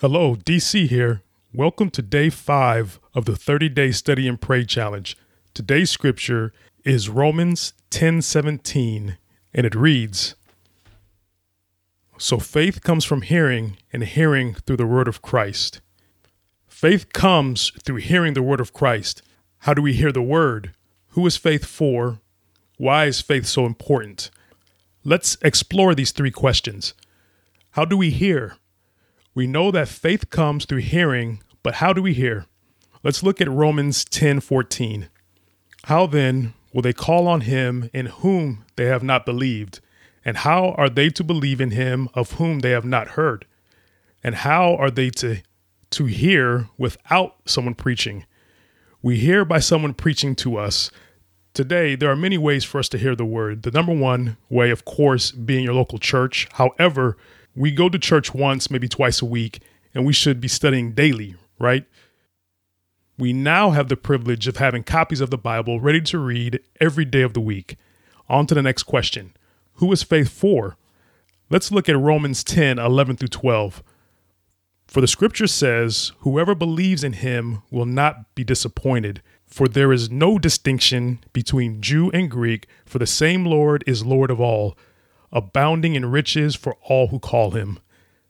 Hello, DC here. Welcome to day five of the 30 day study and pray challenge. Today's scripture is Romans 10 17, and it reads So faith comes from hearing, and hearing through the word of Christ. Faith comes through hearing the word of Christ. How do we hear the word? Who is faith for? Why is faith so important? Let's explore these three questions. How do we hear? We know that faith comes through hearing, but how do we hear? Let's look at Romans 10:14. How then will they call on him in whom they have not believed? And how are they to believe in him of whom they have not heard? And how are they to to hear without someone preaching? We hear by someone preaching to us. Today, there are many ways for us to hear the word. The number one way, of course, being your local church. However, we go to church once, maybe twice a week, and we should be studying daily, right? We now have the privilege of having copies of the Bible ready to read every day of the week. On to the next question Who is faith for? Let's look at Romans 10 11 through 12. For the scripture says, Whoever believes in him will not be disappointed. For there is no distinction between Jew and Greek, for the same Lord is Lord of all abounding in riches for all who call him.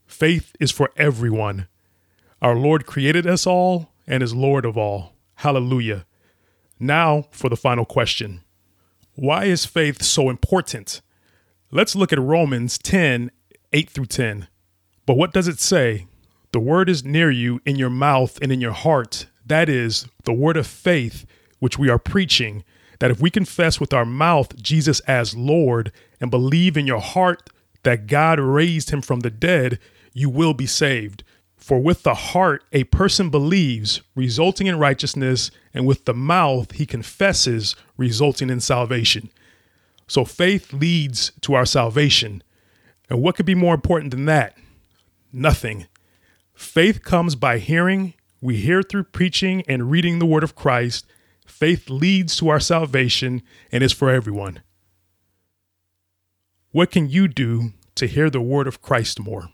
Faith is for everyone. Our Lord created us all and is Lord of all. Hallelujah. Now for the final question Why is faith so important? Let's look at Romans 10 8 through 10. But what does it say? The word is near you in your mouth and in your heart. That is the word of faith which we are preaching that if we confess with our mouth Jesus as Lord and believe in your heart that God raised him from the dead, you will be saved. For with the heart a person believes, resulting in righteousness, and with the mouth he confesses, resulting in salvation. So faith leads to our salvation. And what could be more important than that? Nothing. Faith comes by hearing. We hear through preaching and reading the word of Christ, Faith leads to our salvation and is for everyone. What can you do to hear the word of Christ more?